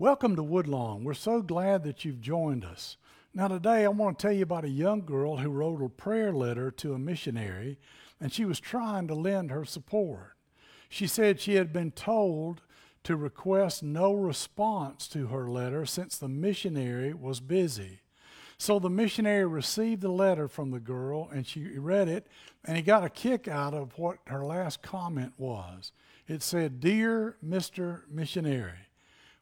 Welcome to Woodlawn. We're so glad that you've joined us. Now, today I want to tell you about a young girl who wrote a prayer letter to a missionary, and she was trying to lend her support. She said she had been told to request no response to her letter since the missionary was busy. So the missionary received the letter from the girl and she read it, and he got a kick out of what her last comment was. It said, Dear Mr. Missionary,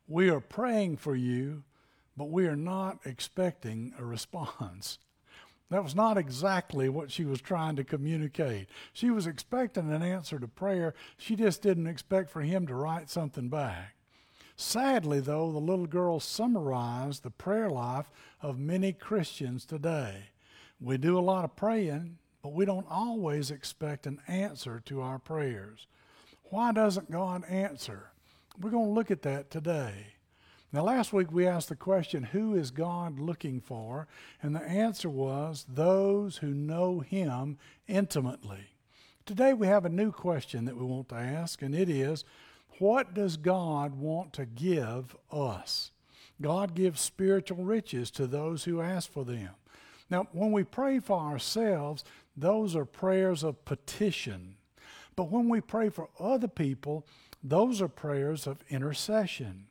we are praying for you but we are not expecting a response. That was not exactly what she was trying to communicate. She was expecting an answer to prayer. She just didn't expect for him to write something back. Sadly, though, the little girl summarized the prayer life of many Christians today. We do a lot of praying, but we don't always expect an answer to our prayers. Why doesn't God answer? We're going to look at that today. Now, last week we asked the question, Who is God looking for? And the answer was, Those who know Him intimately. Today we have a new question that we want to ask, and it is, What does God want to give us? God gives spiritual riches to those who ask for them. Now, when we pray for ourselves, those are prayers of petition. But when we pray for other people, those are prayers of intercession.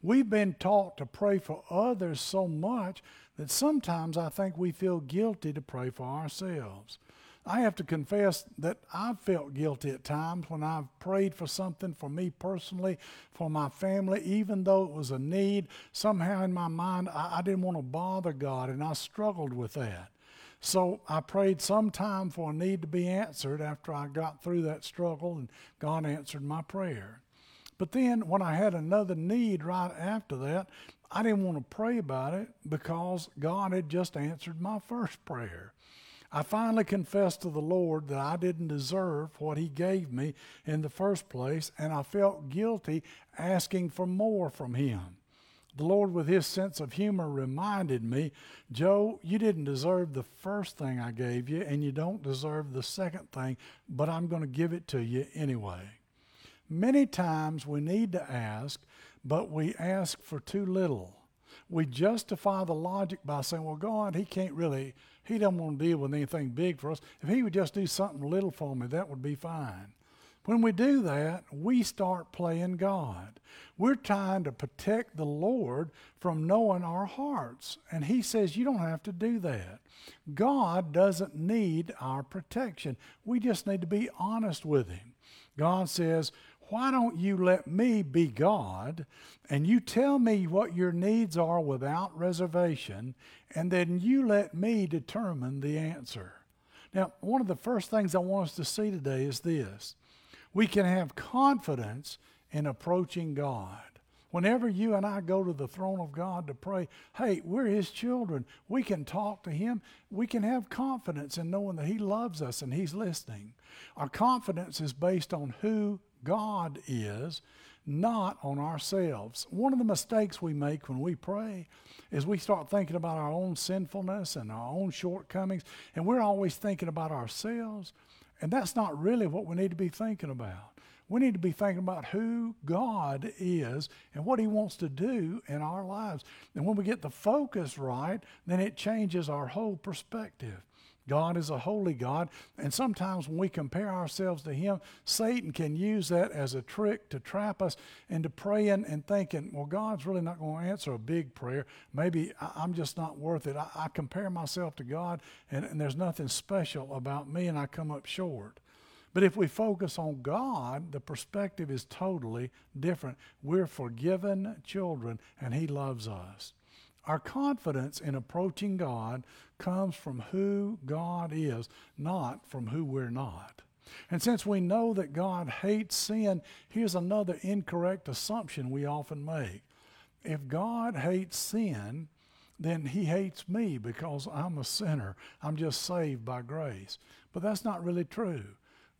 We've been taught to pray for others so much that sometimes I think we feel guilty to pray for ourselves. I have to confess that I've felt guilty at times when I've prayed for something for me personally, for my family, even though it was a need. Somehow in my mind, I, I didn't want to bother God, and I struggled with that. So I prayed some time for a need to be answered after I got through that struggle, and God answered my prayer. But then when I had another need right after that, I didn't want to pray about it because God had just answered my first prayer. I finally confessed to the Lord that I didn't deserve what He gave me in the first place, and I felt guilty asking for more from Him. The Lord, with His sense of humor, reminded me, Joe, you didn't deserve the first thing I gave you, and you don't deserve the second thing, but I'm going to give it to you anyway. Many times we need to ask, but we ask for too little. We justify the logic by saying, well, God, He can't really, He doesn't want to deal with anything big for us. If He would just do something little for me, that would be fine. When we do that, we start playing God. We're trying to protect the Lord from knowing our hearts. And He says, You don't have to do that. God doesn't need our protection. We just need to be honest with Him. God says, why don't you let me be God and you tell me what your needs are without reservation, and then you let me determine the answer? Now, one of the first things I want us to see today is this we can have confidence in approaching God. Whenever you and I go to the throne of God to pray, hey, we're His children. We can talk to Him. We can have confidence in knowing that He loves us and He's listening. Our confidence is based on who God is, not on ourselves. One of the mistakes we make when we pray is we start thinking about our own sinfulness and our own shortcomings, and we're always thinking about ourselves, and that's not really what we need to be thinking about. We need to be thinking about who God is and what He wants to do in our lives. And when we get the focus right, then it changes our whole perspective. God is a holy God, and sometimes when we compare ourselves to Him, Satan can use that as a trick to trap us into praying and thinking, well, God's really not going to answer a big prayer. Maybe I'm just not worth it. I, I compare myself to God, and, and there's nothing special about me, and I come up short. But if we focus on God, the perspective is totally different. We're forgiven children, and He loves us. Our confidence in approaching God comes from who God is, not from who we're not. And since we know that God hates sin, here's another incorrect assumption we often make. If God hates sin, then he hates me because I'm a sinner. I'm just saved by grace. But that's not really true.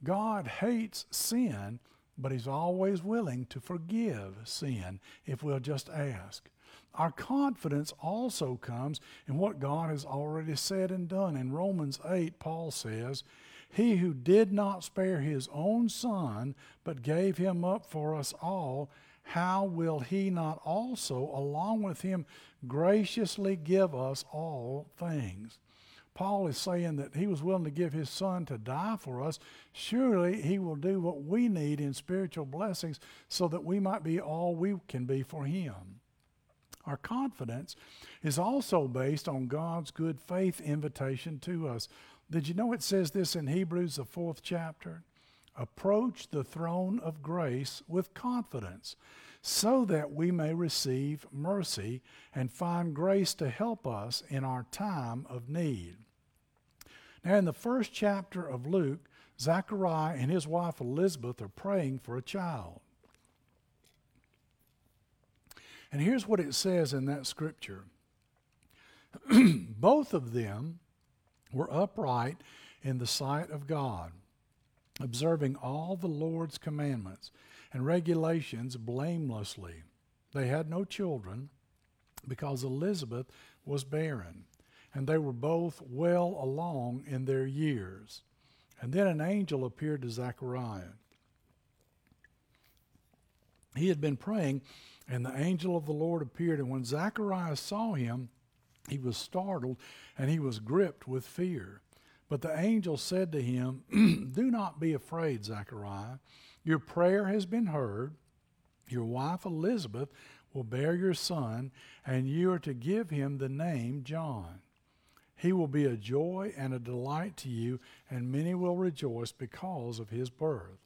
God hates sin, but he's always willing to forgive sin if we'll just ask. Our confidence also comes in what God has already said and done. In Romans 8, Paul says, He who did not spare his own son, but gave him up for us all, how will he not also, along with him, graciously give us all things? Paul is saying that he was willing to give his son to die for us. Surely he will do what we need in spiritual blessings so that we might be all we can be for him. Our confidence is also based on God's good faith invitation to us. Did you know it says this in Hebrews, the fourth chapter? Approach the throne of grace with confidence so that we may receive mercy and find grace to help us in our time of need. Now, in the first chapter of Luke, Zechariah and his wife Elizabeth are praying for a child. And here's what it says in that scripture Both of them were upright in the sight of God, observing all the Lord's commandments and regulations blamelessly. They had no children because Elizabeth was barren and they were both well along in their years. And then an angel appeared to Zechariah. He had been praying, and the angel of the Lord appeared. And when Zacharias saw him, he was startled and he was gripped with fear. But the angel said to him, Do not be afraid, Zechariah. Your prayer has been heard. Your wife Elizabeth will bear your son, and you are to give him the name John. He will be a joy and a delight to you, and many will rejoice because of his birth.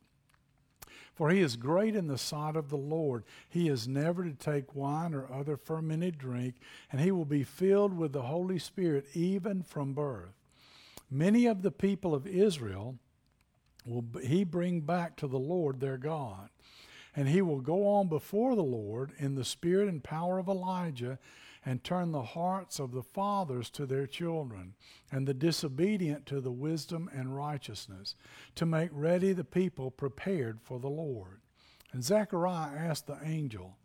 For he is great in the sight of the Lord. He is never to take wine or other fermented drink, and he will be filled with the Holy Spirit even from birth. Many of the people of Israel will he bring back to the Lord their God. And he will go on before the Lord in the spirit and power of Elijah and turn the hearts of the fathers to their children, and the disobedient to the wisdom and righteousness, to make ready the people prepared for the Lord. And Zechariah asked the angel,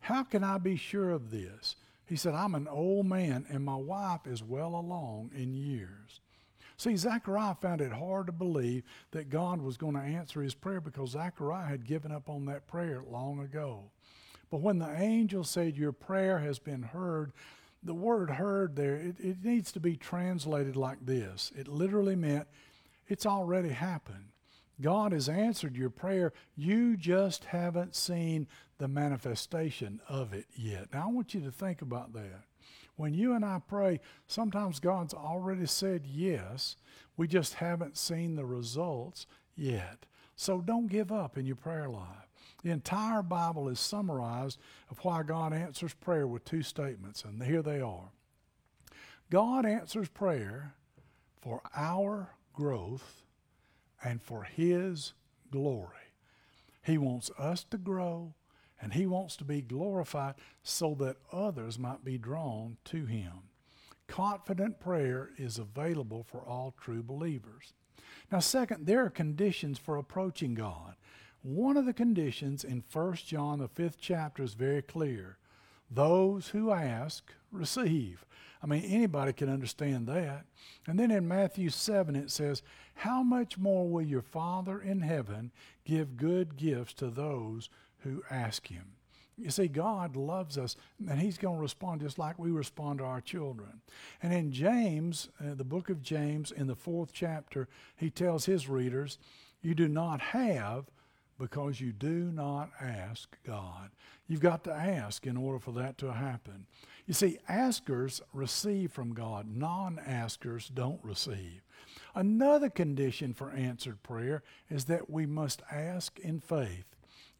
How can I be sure of this? He said, I'm an old man, and my wife is well along in years. See, Zechariah found it hard to believe that God was going to answer his prayer because Zechariah had given up on that prayer long ago. But when the angel said, Your prayer has been heard, the word heard there, it, it needs to be translated like this. It literally meant, It's already happened. God has answered your prayer. You just haven't seen the manifestation of it yet. Now, I want you to think about that. When you and I pray, sometimes God's already said yes. We just haven't seen the results yet. So don't give up in your prayer life. The entire Bible is summarized of why God answers prayer with two statements, and here they are. God answers prayer for our growth and for His glory. He wants us to grow and He wants to be glorified so that others might be drawn to Him. Confident prayer is available for all true believers. Now, second, there are conditions for approaching God. One of the conditions in 1 John, the fifth chapter, is very clear. Those who ask, receive. I mean, anybody can understand that. And then in Matthew 7, it says, How much more will your Father in heaven give good gifts to those who ask him? You see, God loves us, and He's going to respond just like we respond to our children. And in James, uh, the book of James, in the fourth chapter, he tells his readers, You do not have because you do not ask God. You've got to ask in order for that to happen. You see, askers receive from God, non askers don't receive. Another condition for answered prayer is that we must ask in faith.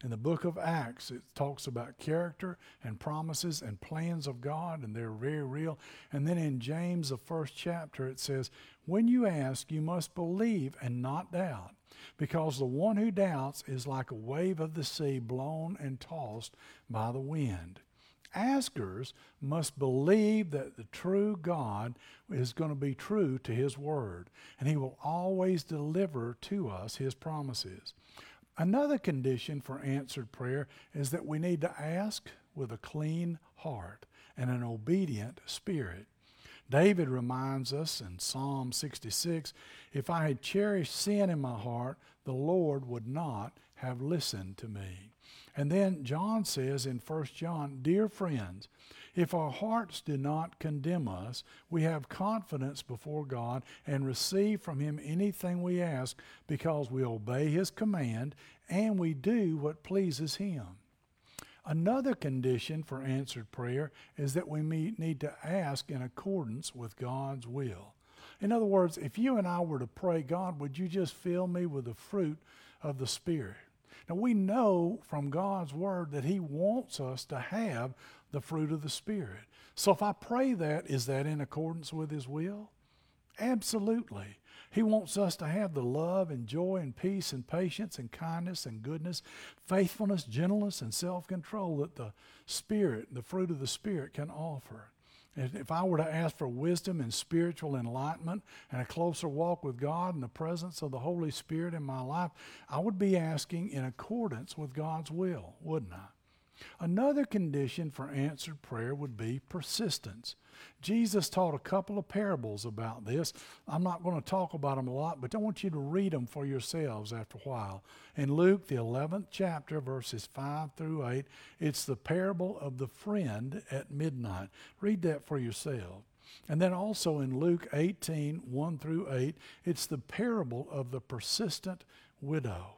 In the book of Acts, it talks about character and promises and plans of God, and they're very real. And then in James, the first chapter, it says, When you ask, you must believe and not doubt, because the one who doubts is like a wave of the sea blown and tossed by the wind. Askers must believe that the true God is going to be true to His Word, and He will always deliver to us His promises. Another condition for answered prayer is that we need to ask with a clean heart and an obedient spirit. David reminds us in Psalm 66 if I had cherished sin in my heart, the Lord would not have listened to me. And then John says in 1 John, Dear friends, if our hearts do not condemn us, we have confidence before God and receive from Him anything we ask because we obey His command and we do what pleases Him. Another condition for answered prayer is that we need to ask in accordance with God's will. In other words, if you and I were to pray, God, would you just fill me with the fruit of the Spirit? Now, we know from God's Word that He wants us to have the fruit of the Spirit. So if I pray that, is that in accordance with His will? Absolutely. He wants us to have the love and joy and peace and patience and kindness and goodness, faithfulness, gentleness, and self control that the Spirit, the fruit of the Spirit, can offer. If I were to ask for wisdom and spiritual enlightenment and a closer walk with God and the presence of the Holy Spirit in my life, I would be asking in accordance with God's will, wouldn't I? Another condition for answered prayer would be persistence. Jesus taught a couple of parables about this. I'm not going to talk about them a lot, but I want you to read them for yourselves after a while. In Luke, the 11th chapter, verses 5 through 8, it's the parable of the friend at midnight. Read that for yourself. And then also in Luke 18, 1 through 8, it's the parable of the persistent widow.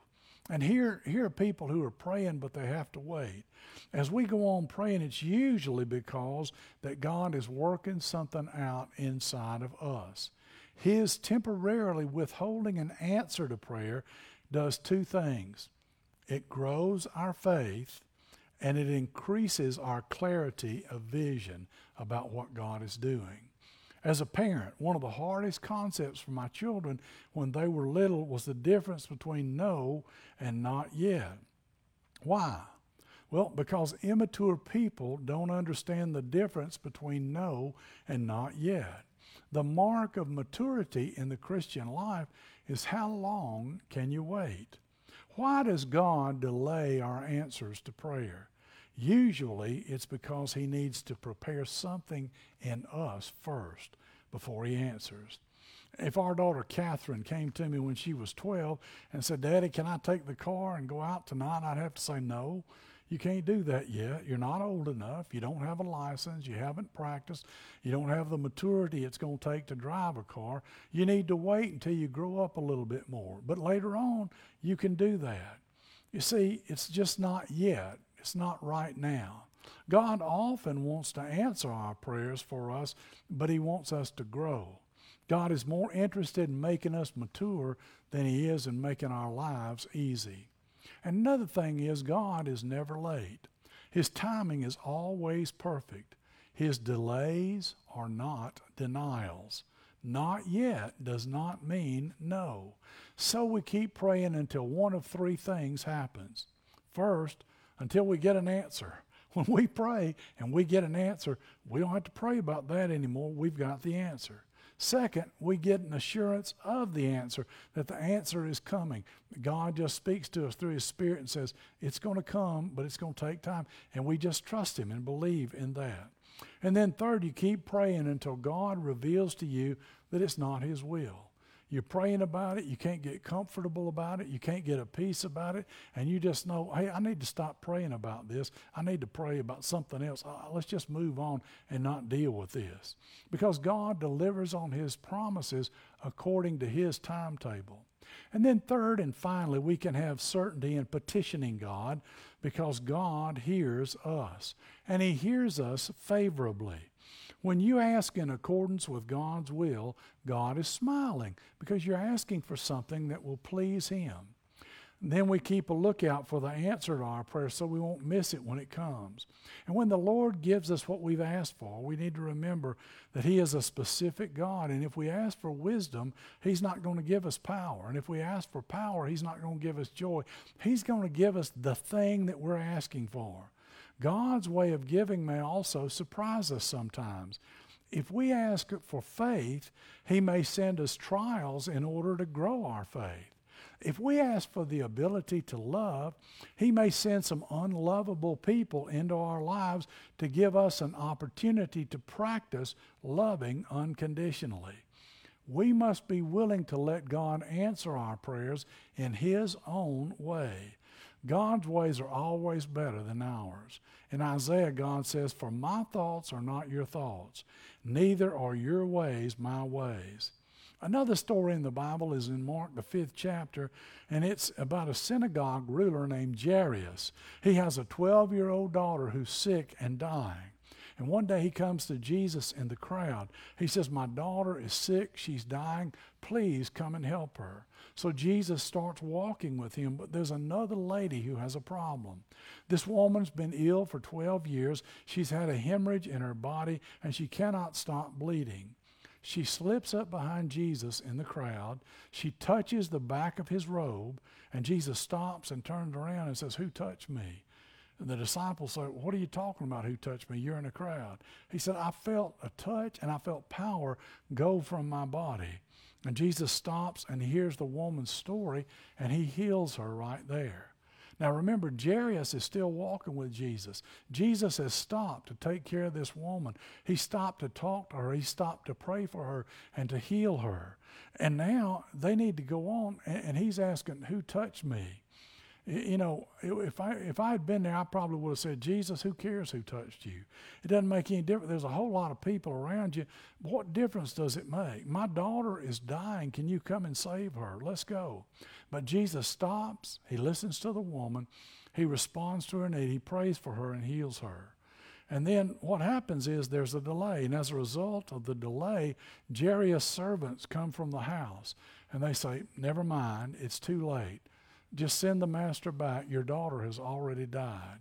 And here, here are people who are praying, but they have to wait. As we go on praying, it's usually because that God is working something out inside of us. His temporarily withholding an answer to prayer does two things it grows our faith and it increases our clarity of vision about what God is doing. As a parent, one of the hardest concepts for my children when they were little was the difference between no and not yet. Why? Well, because immature people don't understand the difference between no and not yet. The mark of maturity in the Christian life is how long can you wait? Why does God delay our answers to prayer? Usually it's because he needs to prepare something in us first before he answers. If our daughter Catherine came to me when she was 12 and said, Daddy, can I take the car and go out tonight? I'd have to say, No, you can't do that yet. You're not old enough. You don't have a license. You haven't practiced. You don't have the maturity it's going to take to drive a car. You need to wait until you grow up a little bit more. But later on, you can do that. You see, it's just not yet. It's not right now. God often wants to answer our prayers for us, but He wants us to grow. God is more interested in making us mature than He is in making our lives easy. And another thing is, God is never late. His timing is always perfect. His delays are not denials. Not yet does not mean no. So we keep praying until one of three things happens. First, until we get an answer. When we pray and we get an answer, we don't have to pray about that anymore. We've got the answer. Second, we get an assurance of the answer, that the answer is coming. God just speaks to us through His Spirit and says, It's going to come, but it's going to take time. And we just trust Him and believe in that. And then, third, you keep praying until God reveals to you that it's not His will. You're praying about it. You can't get comfortable about it. You can't get a peace about it. And you just know, hey, I need to stop praying about this. I need to pray about something else. Uh, let's just move on and not deal with this. Because God delivers on his promises according to his timetable. And then, third and finally, we can have certainty in petitioning God because God hears us. And he hears us favorably. When you ask in accordance with God's will, God is smiling because you're asking for something that will please Him. And then we keep a lookout for the answer to our prayer so we won't miss it when it comes. And when the Lord gives us what we've asked for, we need to remember that He is a specific God. And if we ask for wisdom, He's not going to give us power. And if we ask for power, He's not going to give us joy. He's going to give us the thing that we're asking for. God's way of giving may also surprise us sometimes. If we ask for faith, He may send us trials in order to grow our faith. If we ask for the ability to love, He may send some unlovable people into our lives to give us an opportunity to practice loving unconditionally. We must be willing to let God answer our prayers in His own way. God's ways are always better than ours. In Isaiah, God says, For my thoughts are not your thoughts, neither are your ways my ways. Another story in the Bible is in Mark, the fifth chapter, and it's about a synagogue ruler named Jairus. He has a 12 year old daughter who's sick and dying. And one day he comes to Jesus in the crowd. He says, My daughter is sick. She's dying. Please come and help her. So Jesus starts walking with him, but there's another lady who has a problem. This woman's been ill for 12 years. She's had a hemorrhage in her body, and she cannot stop bleeding. She slips up behind Jesus in the crowd. She touches the back of his robe, and Jesus stops and turns around and says, Who touched me? And the disciples say, What are you talking about? Who touched me? You're in a crowd. He said, I felt a touch and I felt power go from my body. And Jesus stops and hears the woman's story and he heals her right there. Now remember, Jairus is still walking with Jesus. Jesus has stopped to take care of this woman. He stopped to talk to her. He stopped to pray for her and to heal her. And now they need to go on, and he's asking, Who touched me? You know, if I if I had been there, I probably would have said, Jesus, who cares who touched you? It doesn't make any difference. There's a whole lot of people around you. What difference does it make? My daughter is dying. Can you come and save her? Let's go. But Jesus stops. He listens to the woman. He responds to her need. He prays for her and heals her. And then what happens is there's a delay. And as a result of the delay, Jairus' servants come from the house and they say, Never mind, it's too late. Just send the master back. Your daughter has already died.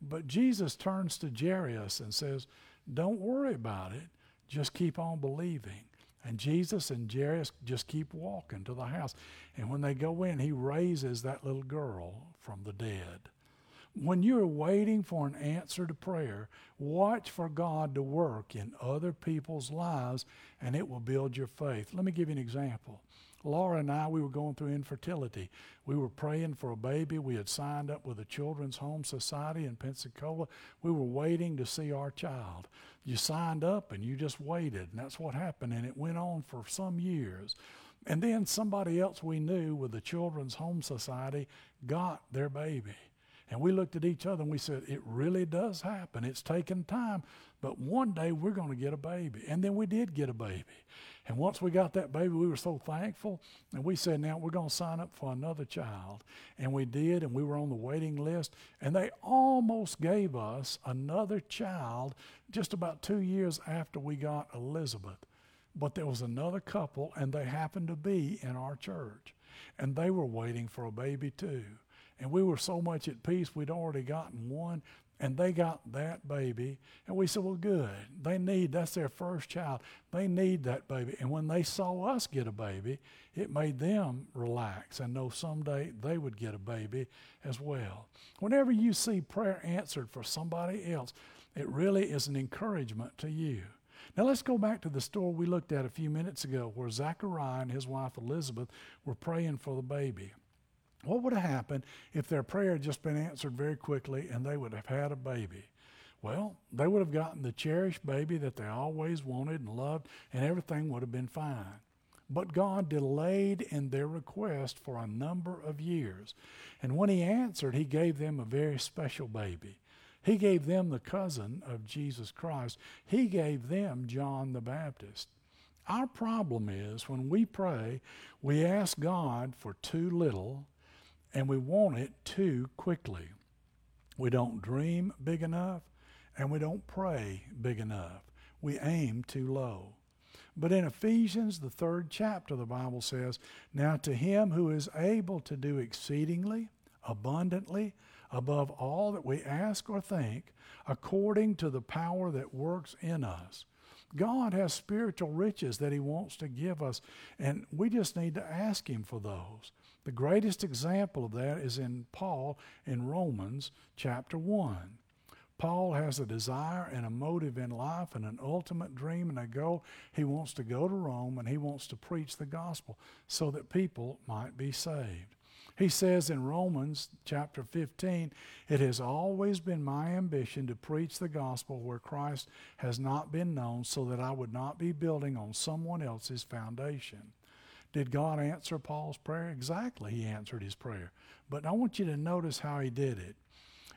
But Jesus turns to Jairus and says, Don't worry about it. Just keep on believing. And Jesus and Jairus just keep walking to the house. And when they go in, he raises that little girl from the dead. When you're waiting for an answer to prayer, watch for God to work in other people's lives and it will build your faith. Let me give you an example. Laura and I, we were going through infertility. We were praying for a baby. We had signed up with the Children's Home Society in Pensacola. We were waiting to see our child. You signed up and you just waited, and that's what happened. And it went on for some years. And then somebody else we knew with the Children's Home Society got their baby. And we looked at each other and we said, It really does happen. It's taken time, but one day we're going to get a baby. And then we did get a baby. And once we got that baby, we were so thankful. And we said, Now we're going to sign up for another child. And we did, and we were on the waiting list. And they almost gave us another child just about two years after we got Elizabeth. But there was another couple, and they happened to be in our church. And they were waiting for a baby too. And we were so much at peace, we'd already gotten one, and they got that baby. And we said, Well, good. They need, that's their first child. They need that baby. And when they saw us get a baby, it made them relax and know someday they would get a baby as well. Whenever you see prayer answered for somebody else, it really is an encouragement to you. Now let's go back to the story we looked at a few minutes ago where Zechariah and his wife Elizabeth were praying for the baby. What would have happened if their prayer had just been answered very quickly and they would have had a baby? Well, they would have gotten the cherished baby that they always wanted and loved, and everything would have been fine. But God delayed in their request for a number of years. And when He answered, He gave them a very special baby. He gave them the cousin of Jesus Christ. He gave them John the Baptist. Our problem is when we pray, we ask God for too little and we want it too quickly. We don't dream big enough and we don't pray big enough. We aim too low. But in Ephesians, the third chapter, the Bible says, Now to him who is able to do exceedingly, abundantly, above all that we ask or think, according to the power that works in us. God has spiritual riches that He wants to give us, and we just need to ask Him for those. The greatest example of that is in Paul in Romans chapter 1. Paul has a desire and a motive in life and an ultimate dream and a goal. He wants to go to Rome and he wants to preach the gospel so that people might be saved. He says in Romans chapter 15, It has always been my ambition to preach the gospel where Christ has not been known, so that I would not be building on someone else's foundation. Did God answer Paul's prayer? Exactly, he answered his prayer. But I want you to notice how he did it.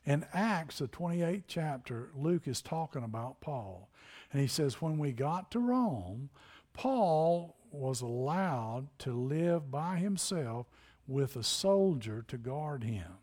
In Acts, the 28th chapter, Luke is talking about Paul. And he says, When we got to Rome, Paul was allowed to live by himself with a soldier to guard him.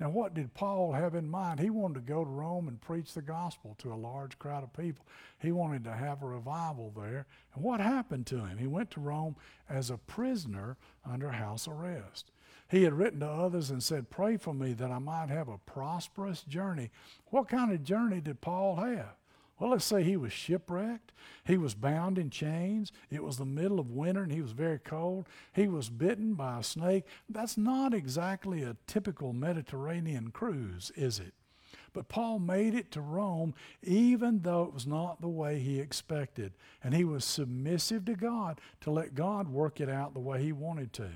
Now, what did Paul have in mind? He wanted to go to Rome and preach the gospel to a large crowd of people. He wanted to have a revival there. And what happened to him? He went to Rome as a prisoner under house arrest. He had written to others and said, Pray for me that I might have a prosperous journey. What kind of journey did Paul have? Well, let's say he was shipwrecked. He was bound in chains. It was the middle of winter and he was very cold. He was bitten by a snake. That's not exactly a typical Mediterranean cruise, is it? But Paul made it to Rome even though it was not the way he expected. And he was submissive to God to let God work it out the way he wanted to.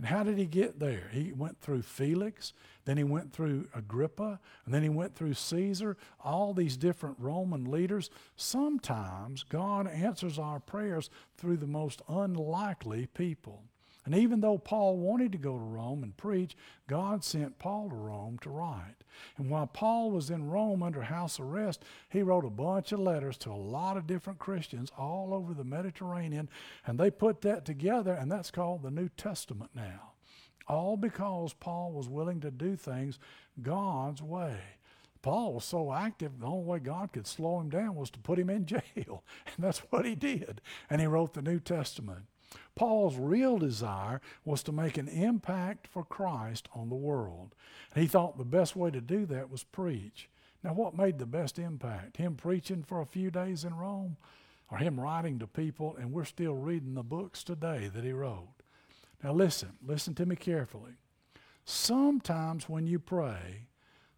And how did he get there? He went through Felix, then he went through Agrippa, and then he went through Caesar, all these different Roman leaders. Sometimes God answers our prayers through the most unlikely people. And even though Paul wanted to go to Rome and preach, God sent Paul to Rome to write. And while Paul was in Rome under house arrest, he wrote a bunch of letters to a lot of different Christians all over the Mediterranean, and they put that together, and that's called the New Testament now. All because Paul was willing to do things God's way. Paul was so active, the only way God could slow him down was to put him in jail. And that's what he did. And he wrote the New Testament. Paul's real desire was to make an impact for Christ on the world. and he thought the best way to do that was preach. Now, what made the best impact? Him preaching for a few days in Rome or him writing to people, and we're still reading the books today that he wrote? Now, listen, listen to me carefully. Sometimes when you pray,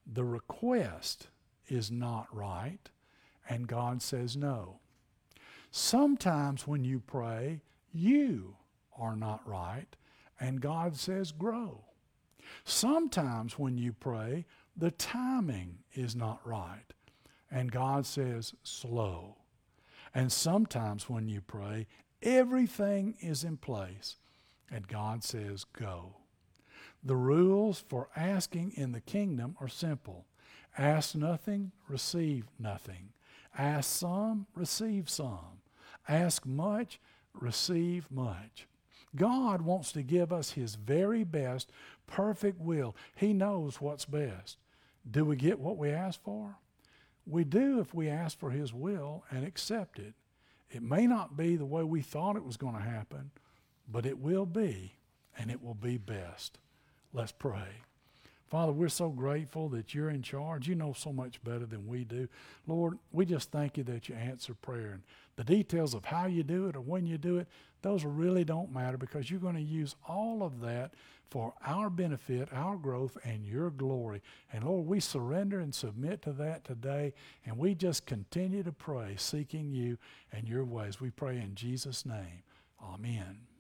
the request is not right, and God says no. Sometimes when you pray, you are not right, and God says, grow. Sometimes when you pray, the timing is not right, and God says, slow. And sometimes when you pray, everything is in place, and God says, go. The rules for asking in the kingdom are simple ask nothing, receive nothing. Ask some, receive some. Ask much, receive much. God wants to give us His very best, perfect will. He knows what's best. Do we get what we ask for? We do if we ask for His will and accept it. It may not be the way we thought it was going to happen, but it will be, and it will be best. Let's pray. Father, we're so grateful that you're in charge. You know so much better than we do. Lord, we just thank you that you answer prayer. And the details of how you do it or when you do it, those really don't matter because you're going to use all of that for our benefit, our growth, and your glory. And Lord, we surrender and submit to that today, and we just continue to pray, seeking you and your ways. We pray in Jesus' name. Amen.